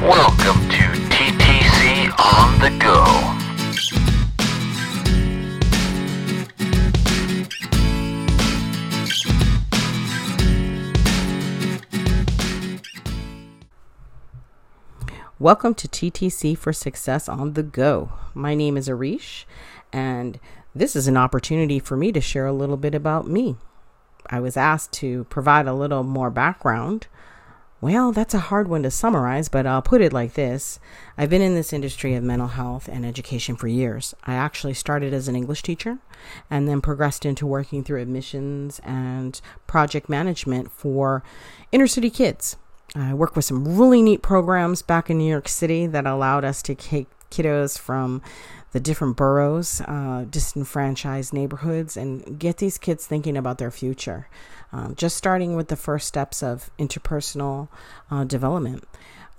Welcome to TTC on the Go. Welcome to TTC for Success on the Go. My name is Erishe, and this is an opportunity for me to share a little bit about me. I was asked to provide a little more background. Well, that's a hard one to summarize, but I'll put it like this I've been in this industry of mental health and education for years. I actually started as an English teacher and then progressed into working through admissions and project management for inner city kids I worked with some really neat programs back in New York City that allowed us to take kiddos from the different boroughs, uh, disenfranchised neighborhoods, and get these kids thinking about their future. Um, just starting with the first steps of interpersonal uh, development.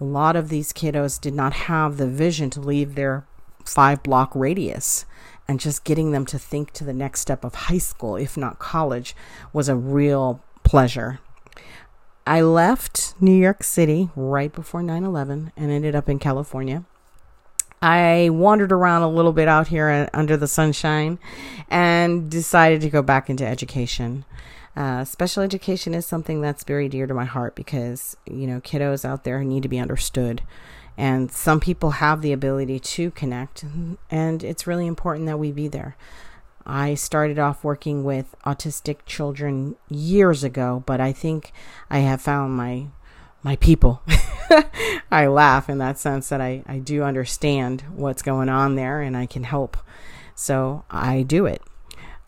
A lot of these kiddos did not have the vision to leave their five block radius. And just getting them to think to the next step of high school, if not college, was a real pleasure. I left New York City right before 9 11 and ended up in California. I wandered around a little bit out here under the sunshine and decided to go back into education. Uh, special education is something that's very dear to my heart because, you know, kiddos out there need to be understood. And some people have the ability to connect, and it's really important that we be there. I started off working with autistic children years ago, but I think I have found my my people. I laugh in that sense that I, I do understand what's going on there and I can help. So I do it.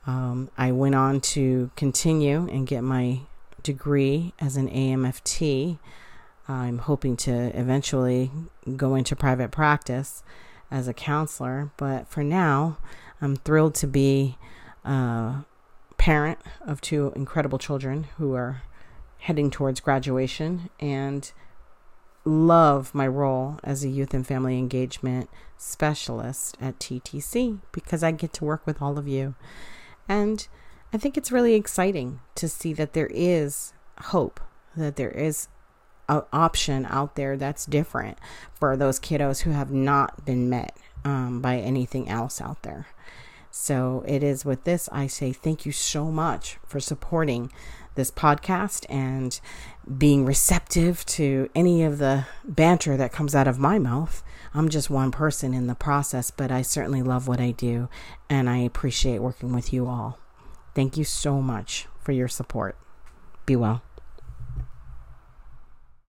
Um, I went on to continue and get my degree as an AMFT. I'm hoping to eventually go into private practice as a counselor, but for now, I'm thrilled to be a parent of two incredible children who are heading towards graduation and love my role as a youth and family engagement specialist at TTC because I get to work with all of you. And I think it's really exciting to see that there is hope, that there is an option out there that's different for those kiddos who have not been met um, by anything else out there. So it is with this, I say thank you so much for supporting this podcast and being receptive to any of the banter that comes out of my mouth. I'm just one person in the process, but I certainly love what I do and I appreciate working with you all. Thank you so much for your support. Be well.